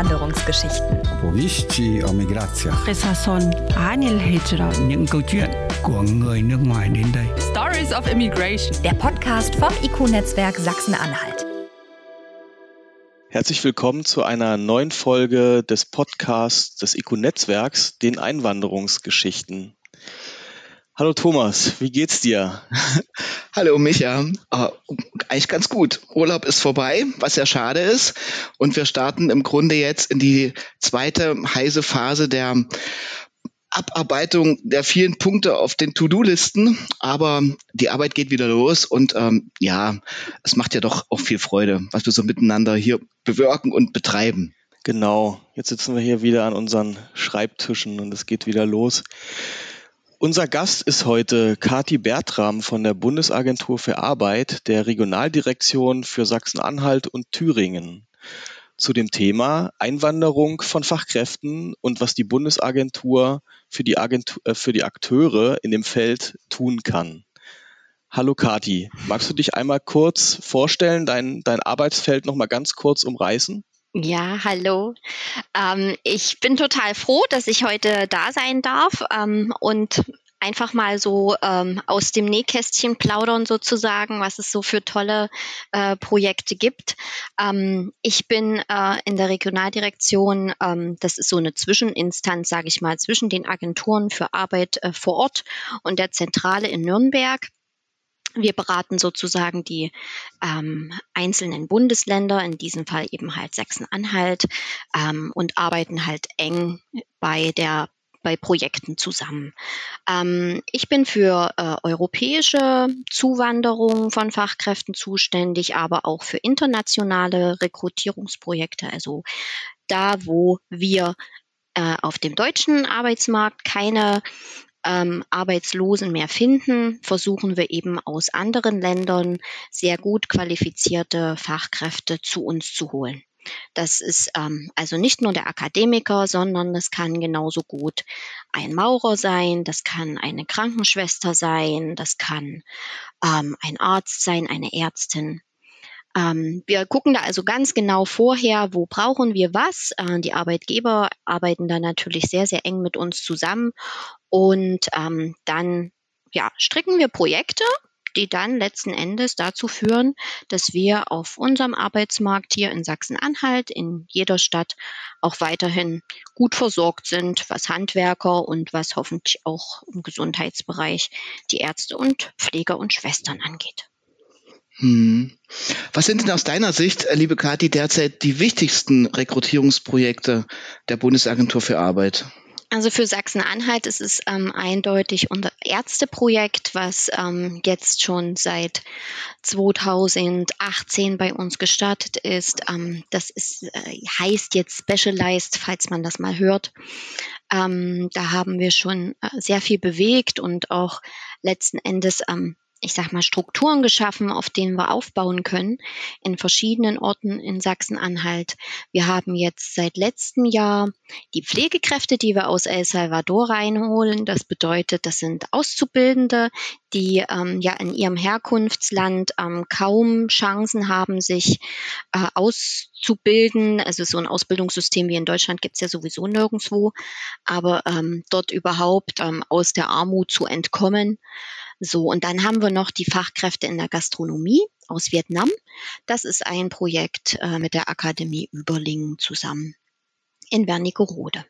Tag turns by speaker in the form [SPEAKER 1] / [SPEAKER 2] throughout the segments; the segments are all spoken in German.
[SPEAKER 1] Einwanderungsgeschichten.
[SPEAKER 2] Opowieści o migracja.
[SPEAKER 3] Resason Anil Hijra.
[SPEAKER 4] Những câu chuyện của người nước ngoài đến đây.
[SPEAKER 3] Stories of Immigration.
[SPEAKER 1] Der Podcast vom IQ-Netzwerk Sachsen-Anhalt.
[SPEAKER 5] Herzlich willkommen zu einer neuen Folge des Podcasts des IQ-Netzwerks, den Einwanderungsgeschichten. Hallo Thomas, wie geht's dir?
[SPEAKER 6] Hallo Micha, äh, eigentlich ganz gut. Urlaub ist vorbei, was ja schade ist. Und wir starten im Grunde jetzt in die zweite heiße Phase der Abarbeitung der vielen Punkte auf den To-Do-Listen. Aber die Arbeit geht wieder los und ähm, ja, es macht ja doch auch viel Freude, was wir so miteinander hier bewirken und betreiben.
[SPEAKER 5] Genau, jetzt sitzen wir hier wieder an unseren Schreibtischen und es geht wieder los. Unser Gast ist heute Kati Bertram von der Bundesagentur für Arbeit der Regionaldirektion für Sachsen-Anhalt und Thüringen zu dem Thema Einwanderung von Fachkräften und was die Bundesagentur für die, Agentur, äh, für die Akteure in dem Feld tun kann. Hallo Kati, magst du dich einmal kurz vorstellen, dein, dein Arbeitsfeld noch mal ganz kurz umreißen?
[SPEAKER 7] Ja, hallo. Ähm, ich bin total froh, dass ich heute da sein darf ähm, und einfach mal so ähm, aus dem Nähkästchen plaudern sozusagen, was es so für tolle äh, Projekte gibt. Ähm, ich bin äh, in der Regionaldirektion, ähm, das ist so eine Zwischeninstanz, sage ich mal, zwischen den Agenturen für Arbeit äh, vor Ort und der Zentrale in Nürnberg. Wir beraten sozusagen die ähm, einzelnen Bundesländer, in diesem Fall eben halt Sachsen-Anhalt, ähm, und arbeiten halt eng bei der bei Projekten zusammen. Ähm, ich bin für äh, europäische Zuwanderung von Fachkräften zuständig, aber auch für internationale Rekrutierungsprojekte, also da, wo wir äh, auf dem deutschen Arbeitsmarkt keine ähm, Arbeitslosen mehr finden, versuchen wir eben aus anderen Ländern sehr gut qualifizierte Fachkräfte zu uns zu holen. Das ist ähm, also nicht nur der Akademiker, sondern das kann genauso gut ein Maurer sein, das kann eine Krankenschwester sein, das kann ähm, ein Arzt sein, eine Ärztin. Ähm, wir gucken da also ganz genau vorher, wo brauchen wir was. Äh, die Arbeitgeber arbeiten da natürlich sehr, sehr eng mit uns zusammen und ähm, dann ja, stricken wir Projekte, die dann letzten Endes dazu führen, dass wir auf unserem Arbeitsmarkt hier in Sachsen-Anhalt, in jeder Stadt auch weiterhin gut versorgt sind, was Handwerker und was hoffentlich auch im Gesundheitsbereich die Ärzte und Pfleger und Schwestern angeht.
[SPEAKER 6] Hm. Was sind denn aus deiner Sicht, äh, liebe Kathi, derzeit die wichtigsten Rekrutierungsprojekte der Bundesagentur für Arbeit?
[SPEAKER 7] Also für Sachsen-Anhalt ist es ähm, eindeutig unser Ärzteprojekt, was ähm, jetzt schon seit 2018 bei uns gestartet ist. Ähm, das ist, äh, heißt jetzt Specialized, falls man das mal hört. Ähm, da haben wir schon äh, sehr viel bewegt und auch letzten Endes ähm, ich sag mal, Strukturen geschaffen, auf denen wir aufbauen können in verschiedenen Orten in Sachsen-Anhalt. Wir haben jetzt seit letztem Jahr die Pflegekräfte, die wir aus El Salvador reinholen. Das bedeutet, das sind Auszubildende, die ähm, ja in ihrem Herkunftsland ähm, kaum Chancen haben, sich äh, auszubilden. Also so ein Ausbildungssystem wie in Deutschland gibt's ja sowieso nirgendwo, aber ähm, dort überhaupt ähm, aus der Armut zu entkommen. So, und dann haben wir noch die Fachkräfte in der Gastronomie aus Vietnam. Das ist ein Projekt äh, mit der Akademie Überlingen zusammen in Wernigerode.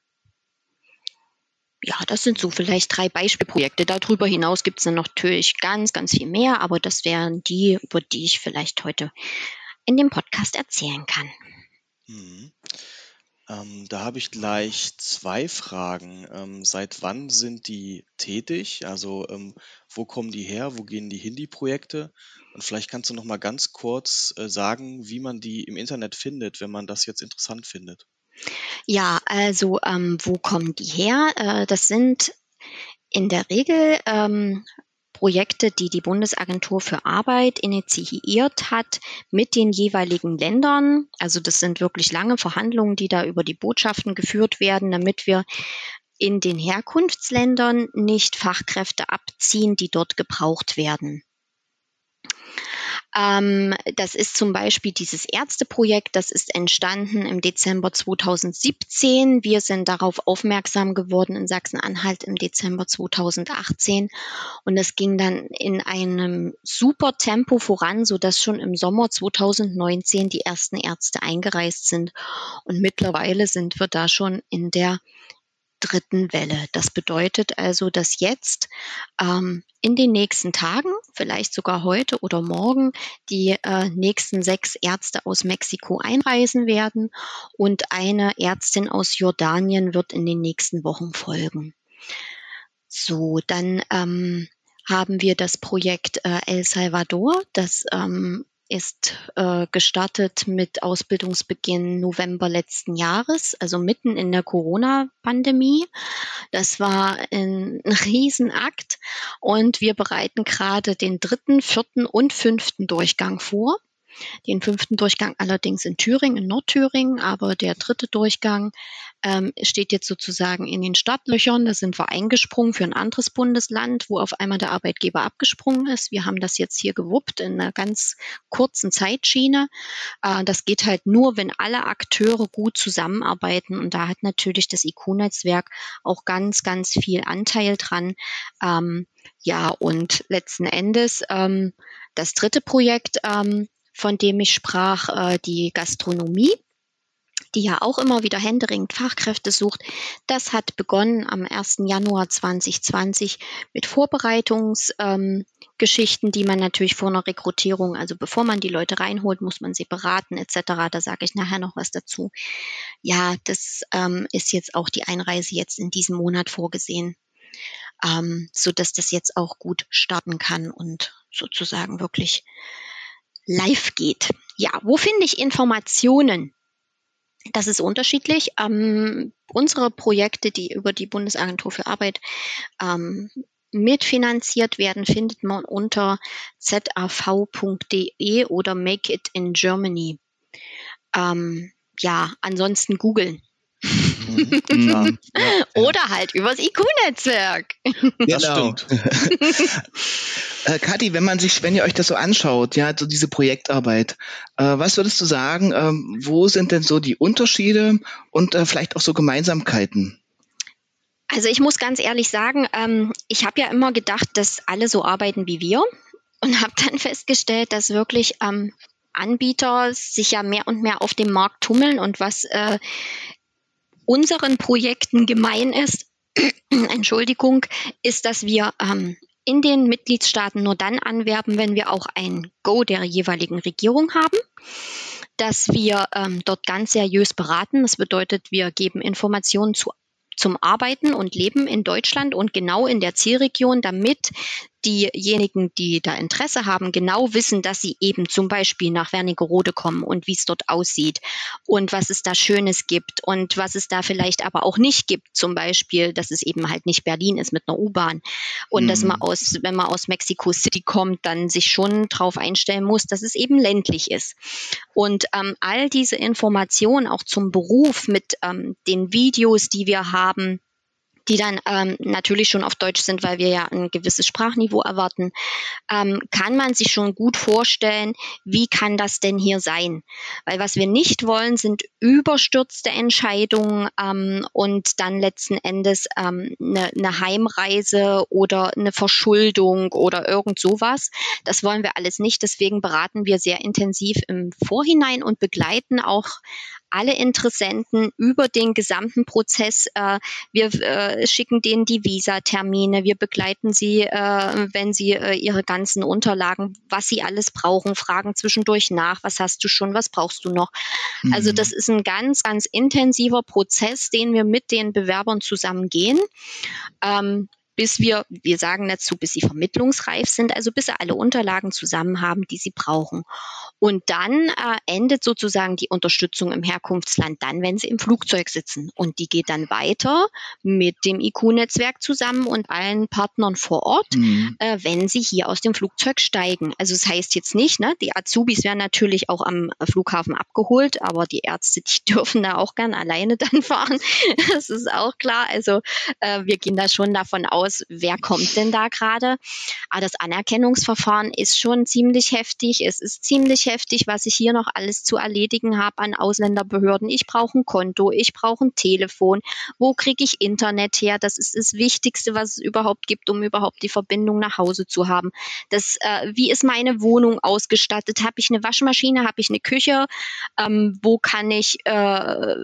[SPEAKER 7] Ja, das sind so vielleicht drei Beispielprojekte. Darüber hinaus gibt es dann natürlich ganz, ganz viel mehr, aber das wären die, über die ich vielleicht heute in dem Podcast erzählen kann.
[SPEAKER 5] Mhm. Ähm, da habe ich gleich zwei Fragen. Ähm, seit wann sind die tätig? Also ähm, wo kommen die her? Wo gehen die hin, die Projekte? Und vielleicht kannst du noch mal ganz kurz äh, sagen, wie man die im Internet findet, wenn man das jetzt interessant findet.
[SPEAKER 7] Ja, also ähm, wo kommen die her? Äh, das sind in der Regel ähm, Projekte, die die Bundesagentur für Arbeit initiiert hat mit den jeweiligen Ländern. Also das sind wirklich lange Verhandlungen, die da über die Botschaften geführt werden, damit wir in den Herkunftsländern nicht Fachkräfte abziehen, die dort gebraucht werden. Ähm, das ist zum Beispiel dieses Ärzteprojekt, das ist entstanden im Dezember 2017. Wir sind darauf aufmerksam geworden in Sachsen-Anhalt im Dezember 2018 und es ging dann in einem super Tempo voran, so dass schon im Sommer 2019 die ersten Ärzte eingereist sind und mittlerweile sind wir da schon in der dritten Welle. Das bedeutet also, dass jetzt ähm, in den nächsten Tagen, vielleicht sogar heute oder morgen, die äh, nächsten sechs Ärzte aus Mexiko einreisen werden und eine Ärztin aus Jordanien wird in den nächsten Wochen folgen. So, dann ähm, haben wir das Projekt äh, El Salvador, das ähm, ist äh, gestartet mit Ausbildungsbeginn November letzten Jahres, also mitten in der Corona-Pandemie. Das war ein Riesenakt und wir bereiten gerade den dritten, vierten und fünften Durchgang vor. Den fünften Durchgang allerdings in Thüringen, in Nordthüringen, aber der dritte Durchgang ähm, steht jetzt sozusagen in den Startlöchern. Da sind wir eingesprungen für ein anderes Bundesland, wo auf einmal der Arbeitgeber abgesprungen ist. Wir haben das jetzt hier gewuppt in einer ganz kurzen Zeitschiene. Äh, das geht halt nur, wenn alle Akteure gut zusammenarbeiten. Und da hat natürlich das IQ-Netzwerk auch ganz, ganz viel Anteil dran. Ähm, ja, und letzten Endes ähm, das dritte Projekt, ähm, von dem ich sprach, äh, die Gastronomie die ja auch immer wieder händeringend Fachkräfte sucht. Das hat begonnen am 1. Januar 2020 mit Vorbereitungsgeschichten, ähm, die man natürlich vor einer Rekrutierung, also bevor man die Leute reinholt, muss man sie beraten etc. Da sage ich nachher noch was dazu. Ja, das ähm, ist jetzt auch die Einreise jetzt in diesem Monat vorgesehen, ähm, so dass das jetzt auch gut starten kann und sozusagen wirklich live geht. Ja, wo finde ich Informationen? Das ist unterschiedlich. Ähm, unsere Projekte, die über die Bundesagentur für Arbeit ähm, mitfinanziert werden, findet man unter zav.de oder Make It in Germany. Ähm, ja, ansonsten googeln. Ja, ja, Oder halt übers IQ-Netzwerk.
[SPEAKER 6] Genau. Das stimmt. äh, Kathi, wenn man sich, wenn ihr euch das so anschaut, ja, so diese Projektarbeit, äh, was würdest du sagen, äh, wo sind denn so die Unterschiede und äh, vielleicht auch so Gemeinsamkeiten?
[SPEAKER 7] Also ich muss ganz ehrlich sagen, ähm, ich habe ja immer gedacht, dass alle so arbeiten wie wir und habe dann festgestellt, dass wirklich ähm, Anbieter sich ja mehr und mehr auf dem Markt tummeln und was äh, unseren Projekten gemein ist, Entschuldigung, ist, dass wir ähm, in den Mitgliedstaaten nur dann anwerben, wenn wir auch ein Go der jeweiligen Regierung haben dass wir ähm, dort ganz seriös beraten. Das bedeutet, wir geben Informationen zu zum Arbeiten und Leben in Deutschland und genau in der Zielregion, damit diejenigen, die da Interesse haben, genau wissen, dass sie eben zum Beispiel nach Wernigerode kommen und wie es dort aussieht und was es da Schönes gibt und was es da vielleicht aber auch nicht gibt. Zum Beispiel, dass es eben halt nicht Berlin ist mit einer U-Bahn und mhm. dass man aus, wenn man aus Mexico City kommt, dann sich schon darauf einstellen muss, dass es eben ländlich ist. Und ähm, all diese Informationen auch zum Beruf mit ähm, den Videos, die wir haben, die dann ähm, natürlich schon auf Deutsch sind, weil wir ja ein gewisses Sprachniveau erwarten, ähm, kann man sich schon gut vorstellen, wie kann das denn hier sein? Weil was wir nicht wollen, sind überstürzte Entscheidungen ähm, und dann letzten Endes ähm, eine, eine Heimreise oder eine Verschuldung oder irgend sowas. Das wollen wir alles nicht. Deswegen beraten wir sehr intensiv im Vorhinein und begleiten auch alle Interessenten über den gesamten Prozess. Äh, wir äh, schicken denen die Visa-Termine, wir begleiten sie, äh, wenn sie äh, ihre ganzen Unterlagen, was sie alles brauchen, fragen zwischendurch nach, was hast du schon, was brauchst du noch. Mhm. Also das ist ein ganz, ganz intensiver Prozess, den wir mit den Bewerbern zusammen gehen. Ähm, bis wir, wir sagen dazu, bis sie vermittlungsreif sind, also bis sie alle Unterlagen zusammen haben, die sie brauchen. Und dann äh, endet sozusagen die Unterstützung im Herkunftsland dann, wenn sie im Flugzeug sitzen. Und die geht dann weiter mit dem IQ-Netzwerk zusammen und allen Partnern vor Ort, mhm. äh, wenn sie hier aus dem Flugzeug steigen. Also das heißt jetzt nicht, ne, die Azubis werden natürlich auch am Flughafen abgeholt, aber die Ärzte, die dürfen da auch gern alleine dann fahren. das ist auch klar. Also äh, wir gehen da schon davon aus, aus, wer kommt denn da gerade. Aber das Anerkennungsverfahren ist schon ziemlich heftig. Es ist ziemlich heftig, was ich hier noch alles zu erledigen habe an Ausländerbehörden. Ich brauche ein Konto, ich brauche ein Telefon. Wo kriege ich Internet her? Das ist das Wichtigste, was es überhaupt gibt, um überhaupt die Verbindung nach Hause zu haben. Das, äh, wie ist meine Wohnung ausgestattet? Habe ich eine Waschmaschine? Habe ich eine Küche? Ähm, wo kann ich äh,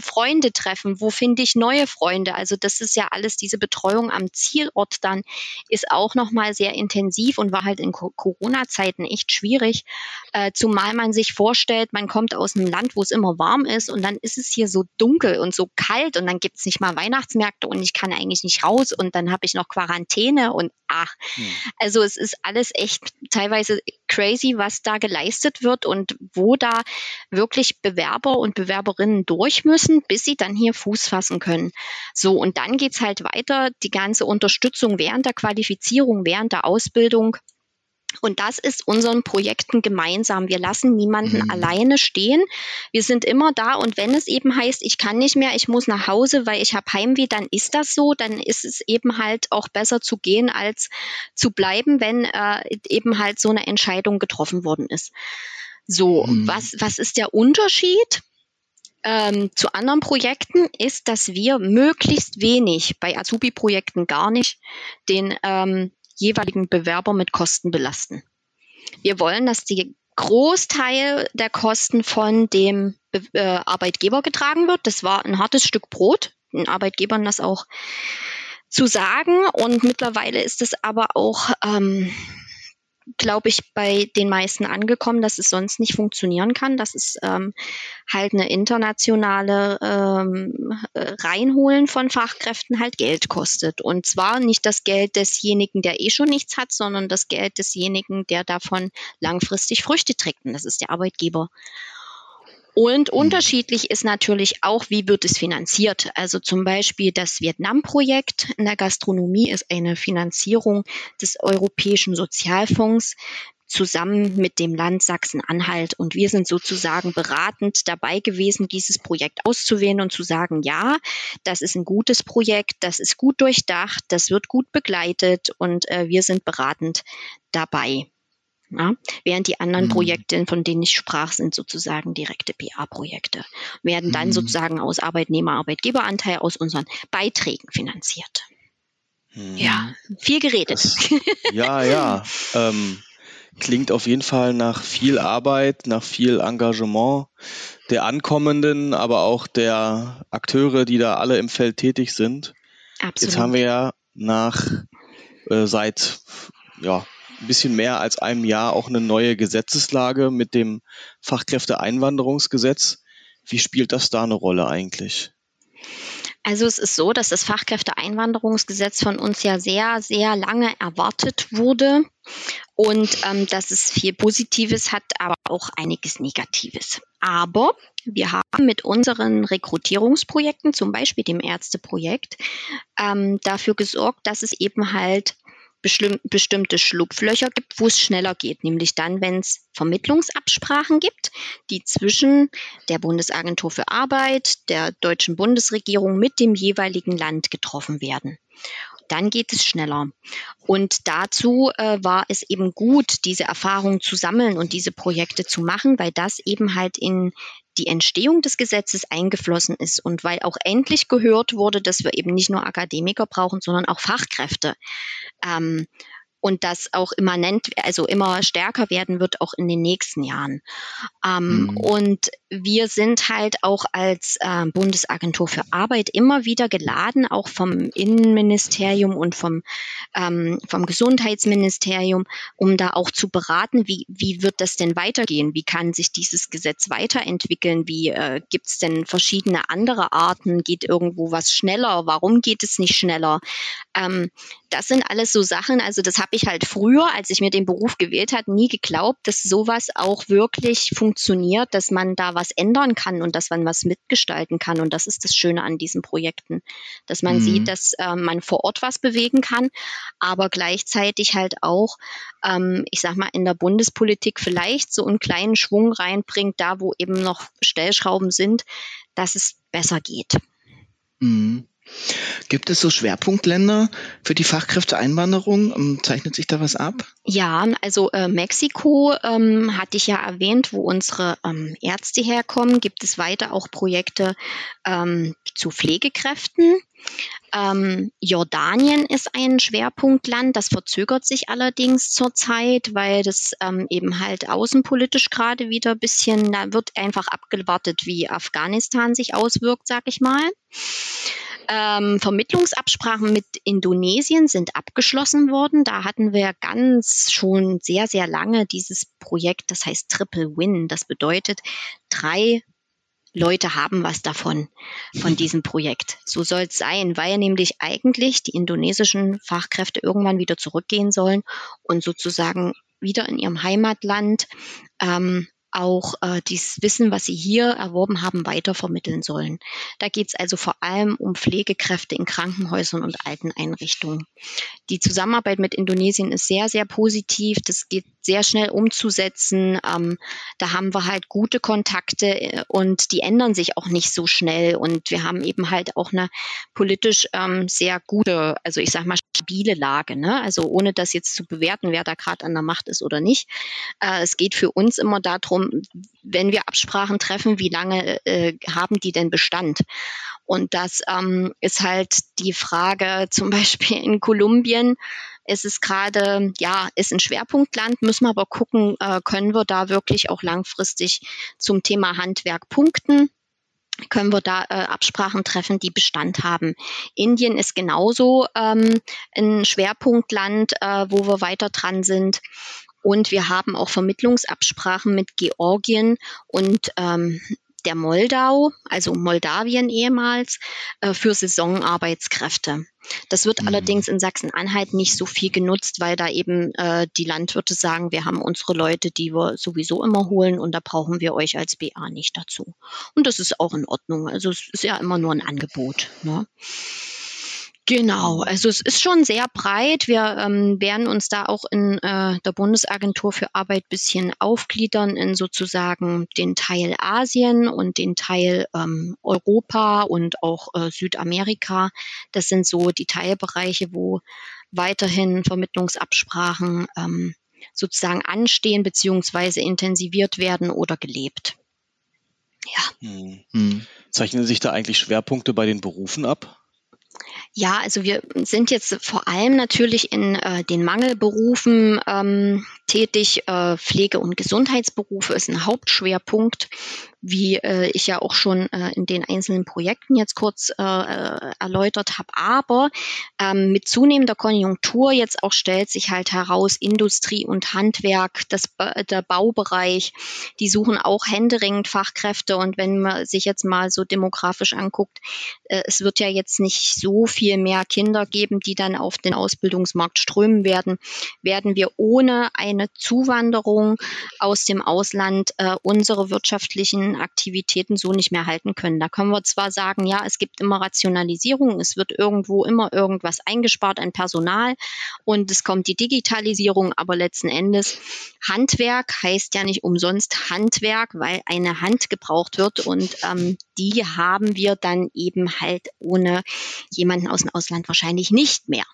[SPEAKER 7] Freunde treffen? Wo finde ich neue Freunde? Also das ist ja alles diese Betreuung am Zielort dann ist auch noch mal sehr intensiv und war halt in Corona-Zeiten echt schwierig, äh, zumal man sich vorstellt, man kommt aus einem Land, wo es immer warm ist und dann ist es hier so dunkel und so kalt und dann gibt es nicht mal Weihnachtsmärkte und ich kann eigentlich nicht raus und dann habe ich noch Quarantäne und ach, hm. also es ist alles echt teilweise crazy, was da geleistet wird und wo da wirklich Bewerber und Bewerberinnen durch müssen, bis sie dann hier Fuß fassen können. So, und dann geht's halt weiter, die ganze Unterstützung während der Qualifizierung, während der Ausbildung. Und das ist unseren Projekten gemeinsam. Wir lassen niemanden mhm. alleine stehen. Wir sind immer da und wenn es eben heißt, ich kann nicht mehr, ich muss nach Hause, weil ich habe Heimweh, dann ist das so. Dann ist es eben halt auch besser zu gehen, als zu bleiben, wenn äh, eben halt so eine Entscheidung getroffen worden ist. So, mhm. was, was ist der Unterschied? Ähm, zu anderen Projekten ist, dass wir möglichst wenig, bei Azubi-Projekten gar nicht, den ähm, jeweiligen Bewerber mit Kosten belasten. Wir wollen, dass die Großteil der Kosten von dem äh, Arbeitgeber getragen wird. Das war ein hartes Stück Brot, den Arbeitgebern das auch zu sagen. Und mittlerweile ist es aber auch ähm, glaube ich, bei den meisten angekommen, dass es sonst nicht funktionieren kann, dass es ähm, halt eine internationale ähm, äh, Reinholen von Fachkräften halt Geld kostet. Und zwar nicht das Geld desjenigen, der eh schon nichts hat, sondern das Geld desjenigen, der davon langfristig Früchte trägt. Und das ist der Arbeitgeber. Und mhm. unterschiedlich ist natürlich auch, wie wird es finanziert. Also zum Beispiel das Vietnam-Projekt in der Gastronomie ist eine Finanzierung des Europäischen Sozialfonds zusammen mit dem Land Sachsen-Anhalt. Und wir sind sozusagen beratend dabei gewesen, dieses Projekt auszuwählen und zu sagen, ja, das ist ein gutes Projekt, das ist gut durchdacht, das wird gut begleitet und äh, wir sind beratend dabei. Ja? Während die anderen mhm. Projekte, von denen ich sprach, sind sozusagen direkte PA-Projekte, werden dann mhm. sozusagen aus Arbeitnehmer-Arbeitgeberanteil aus unseren Beiträgen finanziert. Mhm. Ja, viel geredet. Das,
[SPEAKER 5] ja, ja. Ähm, klingt auf jeden Fall nach viel Arbeit, nach viel Engagement der Ankommenden, aber auch der Akteure, die da alle im Feld tätig sind. Absolut. Jetzt haben wir ja nach äh, seit ja, bisschen mehr als einem Jahr auch eine neue Gesetzeslage mit dem Fachkräfteeinwanderungsgesetz. Wie spielt das da eine Rolle eigentlich?
[SPEAKER 7] Also es ist so, dass das Fachkräfteeinwanderungsgesetz von uns ja sehr, sehr lange erwartet wurde und ähm, dass es viel Positives hat, aber auch einiges Negatives. Aber wir haben mit unseren Rekrutierungsprojekten, zum Beispiel dem Ärzteprojekt, ähm, dafür gesorgt, dass es eben halt bestimmte Schlupflöcher gibt, wo es schneller geht, nämlich dann, wenn es Vermittlungsabsprachen gibt, die zwischen der Bundesagentur für Arbeit, der deutschen Bundesregierung mit dem jeweiligen Land getroffen werden. Dann geht es schneller. Und dazu äh, war es eben gut, diese Erfahrung zu sammeln und diese Projekte zu machen, weil das eben halt in die Entstehung des Gesetzes eingeflossen ist und weil auch endlich gehört wurde, dass wir eben nicht nur Akademiker brauchen, sondern auch Fachkräfte. Ähm, und das auch immanent, also immer stärker werden wird, auch in den nächsten Jahren. Ähm, mhm. Und wir sind halt auch als äh, Bundesagentur für Arbeit immer wieder geladen, auch vom Innenministerium und vom, ähm, vom Gesundheitsministerium, um da auch zu beraten, wie, wie wird das denn weitergehen? Wie kann sich dieses Gesetz weiterentwickeln? Wie äh, gibt es denn verschiedene andere Arten? Geht irgendwo was schneller? Warum geht es nicht schneller? Ähm, das sind alles so Sachen, also das habe ich halt früher, als ich mir den Beruf gewählt hat, nie geglaubt, dass sowas auch wirklich funktioniert, dass man da was ändern kann und dass man was mitgestalten kann. Und das ist das Schöne an diesen Projekten, dass man mhm. sieht, dass äh, man vor Ort was bewegen kann, aber gleichzeitig halt auch, ähm, ich sag mal, in der Bundespolitik vielleicht so einen kleinen Schwung reinbringt, da wo eben noch Stellschrauben sind, dass es besser geht.
[SPEAKER 6] Mhm. Gibt es so Schwerpunktländer für die Fachkräfteeinwanderung? Ähm, zeichnet sich da was ab?
[SPEAKER 7] Ja, also äh, Mexiko ähm, hatte ich ja erwähnt, wo unsere ähm, Ärzte herkommen. Gibt es weiter auch Projekte ähm, zu Pflegekräften? Ähm, Jordanien ist ein Schwerpunktland, das verzögert sich allerdings zurzeit, weil das ähm, eben halt außenpolitisch gerade wieder ein bisschen, da wird einfach abgewartet, wie Afghanistan sich auswirkt, sag ich mal. Ähm, Vermittlungsabsprachen mit Indonesien sind abgeschlossen worden. Da hatten wir ganz schon sehr, sehr lange dieses Projekt, das heißt Triple Win. Das bedeutet, drei Leute haben was davon, von diesem Projekt. So soll es sein, weil nämlich eigentlich die indonesischen Fachkräfte irgendwann wieder zurückgehen sollen und sozusagen wieder in ihrem Heimatland ähm, auch äh, dieses Wissen, was sie hier erworben haben, weitervermitteln sollen. Da geht es also vor allem um Pflegekräfte in Krankenhäusern und Alteneinrichtungen. Die Zusammenarbeit mit Indonesien ist sehr, sehr positiv. Das geht sehr schnell umzusetzen. Ähm, da haben wir halt gute Kontakte äh, und die ändern sich auch nicht so schnell. Und wir haben eben halt auch eine politisch ähm, sehr gute, also ich sag mal stabile Lage. Ne? Also ohne das jetzt zu bewerten, wer da gerade an der Macht ist oder nicht. Äh, es geht für uns immer darum, wenn wir Absprachen treffen, wie lange äh, haben die denn Bestand? Und das ähm, ist halt die Frage, zum Beispiel in Kolumbien ist es gerade, ja, ist ein Schwerpunktland, müssen wir aber gucken, äh, können wir da wirklich auch langfristig zum Thema Handwerk punkten? können wir da äh, Absprachen treffen, die Bestand haben. Indien ist genauso ähm, ein Schwerpunktland, äh, wo wir weiter dran sind. Und wir haben auch Vermittlungsabsprachen mit Georgien und ähm, der Moldau, also Moldawien ehemals, äh, für Saisonarbeitskräfte. Das wird mhm. allerdings in Sachsen-Anhalt nicht so viel genutzt, weil da eben äh, die Landwirte sagen, wir haben unsere Leute, die wir sowieso immer holen und da brauchen wir euch als BA nicht dazu. Und das ist auch in Ordnung. Also es ist ja immer nur ein Angebot. Ne? Genau, also es ist schon sehr breit. Wir ähm, werden uns da auch in äh, der Bundesagentur für Arbeit bisschen aufgliedern in sozusagen den Teil Asien und den Teil ähm, Europa und auch äh, Südamerika. Das sind so die Teilbereiche, wo weiterhin Vermittlungsabsprachen ähm, sozusagen anstehen beziehungsweise intensiviert werden oder gelebt.
[SPEAKER 5] Ja. Hm. Hm. Zeichnen sich da eigentlich Schwerpunkte bei den Berufen ab?
[SPEAKER 7] Ja, also wir sind jetzt vor allem natürlich in äh, den Mangelberufen ähm, tätig. Äh, Pflege- und Gesundheitsberufe ist ein Hauptschwerpunkt wie äh, ich ja auch schon äh, in den einzelnen Projekten jetzt kurz äh, äh, erläutert habe. Aber ähm, mit zunehmender Konjunktur jetzt auch stellt sich halt heraus, Industrie und Handwerk, das, der Baubereich, die suchen auch händeringend Fachkräfte. Und wenn man sich jetzt mal so demografisch anguckt, äh, es wird ja jetzt nicht so viel mehr Kinder geben, die dann auf den Ausbildungsmarkt strömen werden, werden wir ohne eine Zuwanderung aus dem Ausland äh, unsere wirtschaftlichen Aktivitäten so nicht mehr halten können. Da können wir zwar sagen, ja, es gibt immer Rationalisierung, es wird irgendwo immer irgendwas eingespart an Personal und es kommt die Digitalisierung, aber letzten Endes Handwerk heißt ja nicht umsonst Handwerk, weil eine Hand gebraucht wird und ähm, die haben wir dann eben halt ohne jemanden aus dem Ausland wahrscheinlich nicht mehr.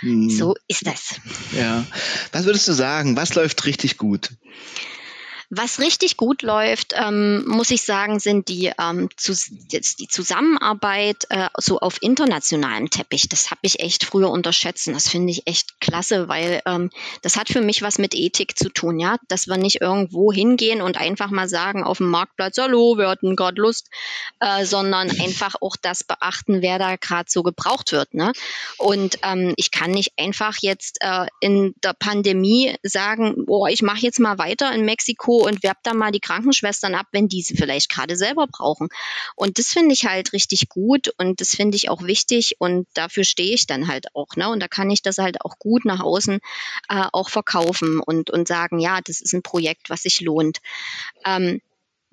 [SPEAKER 7] Hm. So ist das.
[SPEAKER 6] Ja. Was würdest du sagen? Was läuft richtig gut?
[SPEAKER 7] Was richtig gut läuft, ähm, muss ich sagen, sind die, ähm, zu, jetzt die Zusammenarbeit äh, so auf internationalem Teppich. Das habe ich echt früher unterschätzt. Das finde ich echt klasse, weil ähm, das hat für mich was mit Ethik zu tun, ja, dass wir nicht irgendwo hingehen und einfach mal sagen auf dem Marktplatz, hallo, wir hatten gerade Lust, äh, sondern einfach auch das beachten, wer da gerade so gebraucht wird. Ne? Und ähm, ich kann nicht einfach jetzt äh, in der Pandemie sagen, boah, ich mache jetzt mal weiter in Mexiko und werbt da mal die Krankenschwestern ab, wenn die sie vielleicht gerade selber brauchen. Und das finde ich halt richtig gut und das finde ich auch wichtig und dafür stehe ich dann halt auch. Ne? Und da kann ich das halt auch gut nach außen äh, auch verkaufen und, und sagen, ja, das ist ein Projekt, was sich lohnt. Ähm,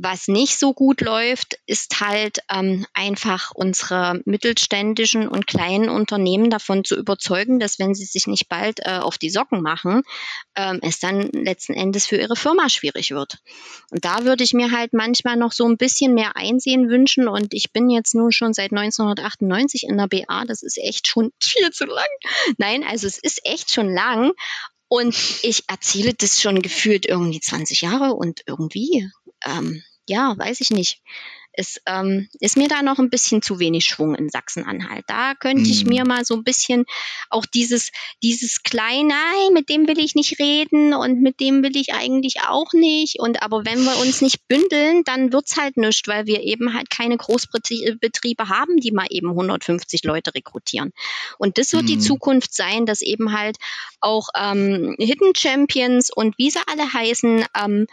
[SPEAKER 7] Was nicht so gut läuft, ist halt ähm, einfach unsere mittelständischen und kleinen Unternehmen davon zu überzeugen, dass wenn sie sich nicht bald äh, auf die Socken machen, ähm, es dann letzten Endes für ihre Firma schwierig wird. Und da würde ich mir halt manchmal noch so ein bisschen mehr Einsehen wünschen. Und ich bin jetzt nun schon seit 1998 in der BA. Das ist echt schon viel zu lang. Nein, also es ist echt schon lang. Und ich erzähle das schon gefühlt irgendwie 20 Jahre und irgendwie, ähm, ja, weiß ich nicht es ähm, ist mir da noch ein bisschen zu wenig Schwung in Sachsen-Anhalt. Da könnte ich mir mhm. mal so ein bisschen auch dieses, dieses kleine, nein, mit dem will ich nicht reden und mit dem will ich eigentlich auch nicht. Und aber wenn wir uns nicht bündeln, dann wird's halt nichts, weil wir eben halt keine Großbetriebe haben, die mal eben 150 Leute rekrutieren. Und das wird mhm. die Zukunft sein, dass eben halt auch ähm, Hidden Champions und wie sie alle heißen, ähm,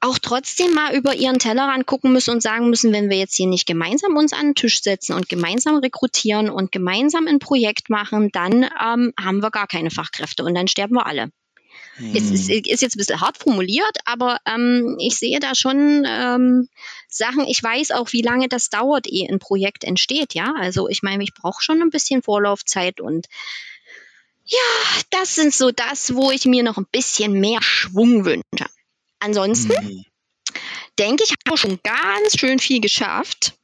[SPEAKER 7] auch trotzdem mal über ihren Tellerrand gucken müssen und sagen müssen, wenn wir jetzt hier nicht gemeinsam uns an den Tisch setzen und gemeinsam rekrutieren und gemeinsam ein Projekt machen, dann ähm, haben wir gar keine Fachkräfte und dann sterben wir alle. Hm. Es ist, ist, jetzt ein bisschen hart formuliert, aber ähm, ich sehe da schon ähm, Sachen, ich weiß auch, wie lange das dauert, ehe ein Projekt entsteht, ja. Also ich meine, ich brauche schon ein bisschen Vorlaufzeit und ja, das sind so das, wo ich mir noch ein bisschen mehr Schwung wünsche. Ansonsten mhm. denke ich, haben wir schon ganz schön viel geschafft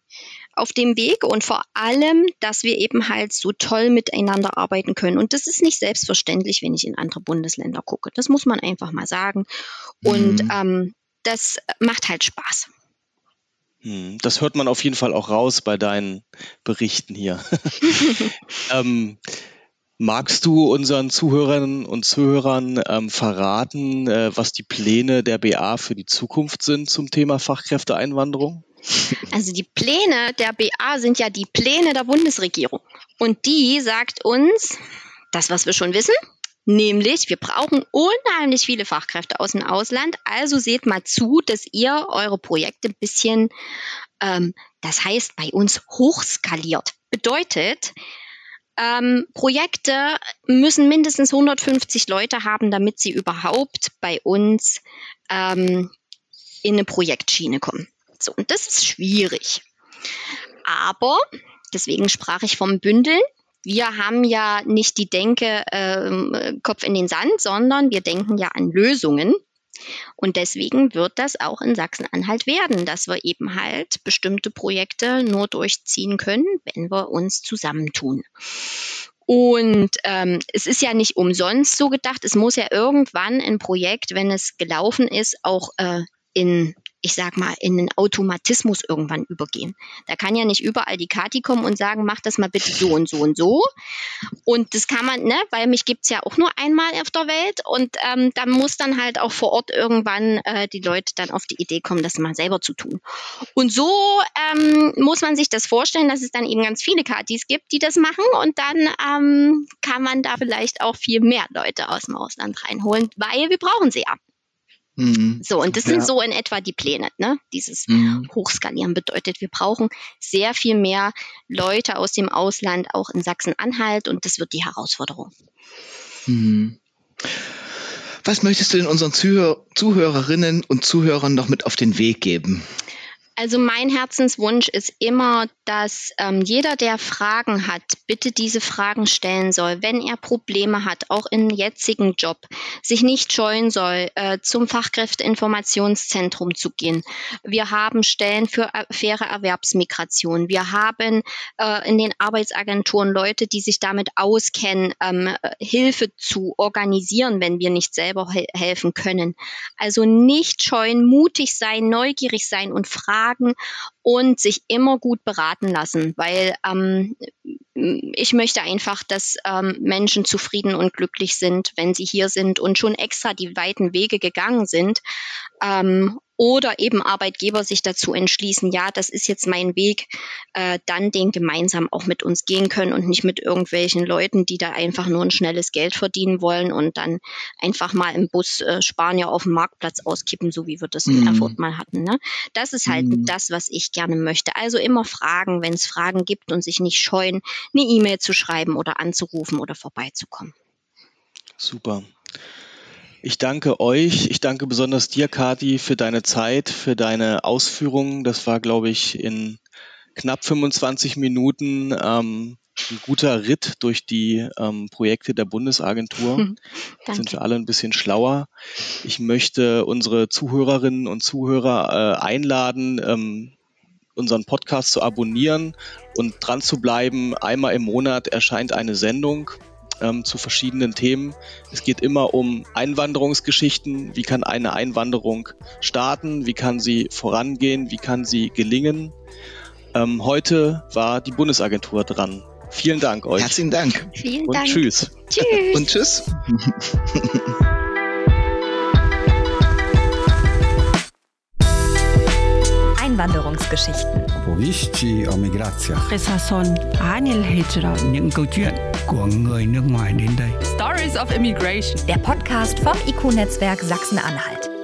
[SPEAKER 7] auf dem Weg und vor allem, dass wir eben halt so toll miteinander arbeiten können. Und das ist nicht selbstverständlich, wenn ich in andere Bundesländer gucke. Das muss man einfach mal sagen. Und mhm. ähm, das macht halt Spaß.
[SPEAKER 5] Mhm. Das hört man auf jeden Fall auch raus bei deinen Berichten hier. ähm, Magst du unseren Zuhörerinnen und Zuhörern ähm, verraten, äh, was die Pläne der BA für die Zukunft sind zum Thema Fachkräfteeinwanderung?
[SPEAKER 7] Also die Pläne der BA sind ja die Pläne der Bundesregierung. Und die sagt uns das, was wir schon wissen, nämlich wir brauchen unheimlich viele Fachkräfte aus dem Ausland. Also seht mal zu, dass ihr eure Projekte ein bisschen, ähm, das heißt bei uns hochskaliert. Bedeutet, ähm, Projekte müssen mindestens 150 Leute haben, damit sie überhaupt bei uns ähm, in eine Projektschiene kommen. So, und das ist schwierig. Aber, deswegen sprach ich vom Bündeln. Wir haben ja nicht die Denke äh, Kopf in den Sand, sondern wir denken ja an Lösungen. Und deswegen wird das auch in Sachsen-Anhalt werden, dass wir eben halt bestimmte Projekte nur durchziehen können, wenn wir uns zusammentun. Und ähm, es ist ja nicht umsonst so gedacht, es muss ja irgendwann ein Projekt, wenn es gelaufen ist, auch äh, in ich sag mal, in einen Automatismus irgendwann übergehen. Da kann ja nicht überall die Kati kommen und sagen, mach das mal bitte so und so und so. Und das kann man, ne, weil mich gibt's ja auch nur einmal auf der Welt und ähm, da muss dann halt auch vor Ort irgendwann äh, die Leute dann auf die Idee kommen, das mal selber zu tun. Und so ähm, muss man sich das vorstellen, dass es dann eben ganz viele Katis gibt, die das machen und dann ähm, kann man da vielleicht auch viel mehr Leute aus dem Ausland reinholen, weil wir brauchen sie ja. Mhm. So, und das ja. sind so in etwa die Pläne. Ne? Dieses mhm. Hochskalieren bedeutet, wir brauchen sehr viel mehr Leute aus dem Ausland, auch in Sachsen-Anhalt, und das wird die Herausforderung.
[SPEAKER 6] Mhm. Was möchtest du denn unseren Zuhör Zuhörerinnen und Zuhörern noch mit auf den Weg geben?
[SPEAKER 7] Also mein Herzenswunsch ist immer, dass ähm, jeder, der Fragen hat, bitte diese Fragen stellen soll. Wenn er Probleme hat, auch im jetzigen Job, sich nicht scheuen soll, äh, zum Fachkräfteinformationszentrum zu gehen. Wir haben Stellen für äh, faire Erwerbsmigration. Wir haben äh, in den Arbeitsagenturen Leute, die sich damit auskennen, ähm, Hilfe zu organisieren, wenn wir nicht selber he helfen können. Also nicht scheuen, mutig sein, neugierig sein und fragen fragen und sich immer gut beraten lassen, weil ähm, ich möchte einfach, dass ähm, Menschen zufrieden und glücklich sind, wenn sie hier sind und schon extra die weiten Wege gegangen sind. Ähm, oder eben Arbeitgeber sich dazu entschließen, ja, das ist jetzt mein Weg, äh, dann den gemeinsam auch mit uns gehen können und nicht mit irgendwelchen Leuten, die da einfach nur ein schnelles Geld verdienen wollen und dann einfach mal im Bus äh, Spanier auf dem Marktplatz auskippen, so wie wir das in mhm. Erfurt mal hatten. Ne? Das ist halt mhm. das, was ich gerne möchte. Also immer fragen, wenn es Fragen gibt und sich nicht scheuen, eine E-Mail zu schreiben oder anzurufen oder vorbeizukommen.
[SPEAKER 5] Super. Ich danke euch. Ich danke besonders dir, Kati, für deine Zeit, für deine Ausführungen. Das war, glaube ich, in knapp 25 Minuten ähm, ein guter Ritt durch die ähm, Projekte der Bundesagentur.
[SPEAKER 7] Hm,
[SPEAKER 5] sind wir alle ein bisschen schlauer. Ich möchte unsere Zuhörerinnen und Zuhörer äh, einladen, ähm, unseren Podcast zu abonnieren und dran zu bleiben. Einmal im Monat erscheint eine Sendung ähm, zu verschiedenen Themen. Es geht immer um Einwanderungsgeschichten. Wie kann eine Einwanderung starten? Wie kann sie vorangehen? Wie kann sie gelingen? Ähm, heute war die Bundesagentur dran. Vielen Dank euch
[SPEAKER 6] Herzlichen Dank
[SPEAKER 7] Vielen
[SPEAKER 5] und
[SPEAKER 7] Dank.
[SPEAKER 5] tschüss.
[SPEAKER 7] Tschüss.
[SPEAKER 6] und tschüss.
[SPEAKER 1] Einwanderungsgeschichten.
[SPEAKER 2] Opowieści o migracjach.
[SPEAKER 3] Resason Anil Hijrat.
[SPEAKER 4] những câu chuyện của người nước ngoài đến đây
[SPEAKER 3] Stories of Immigration.
[SPEAKER 1] Der Podcast vom IQ-Netzwerk Sachsen-Anhalt.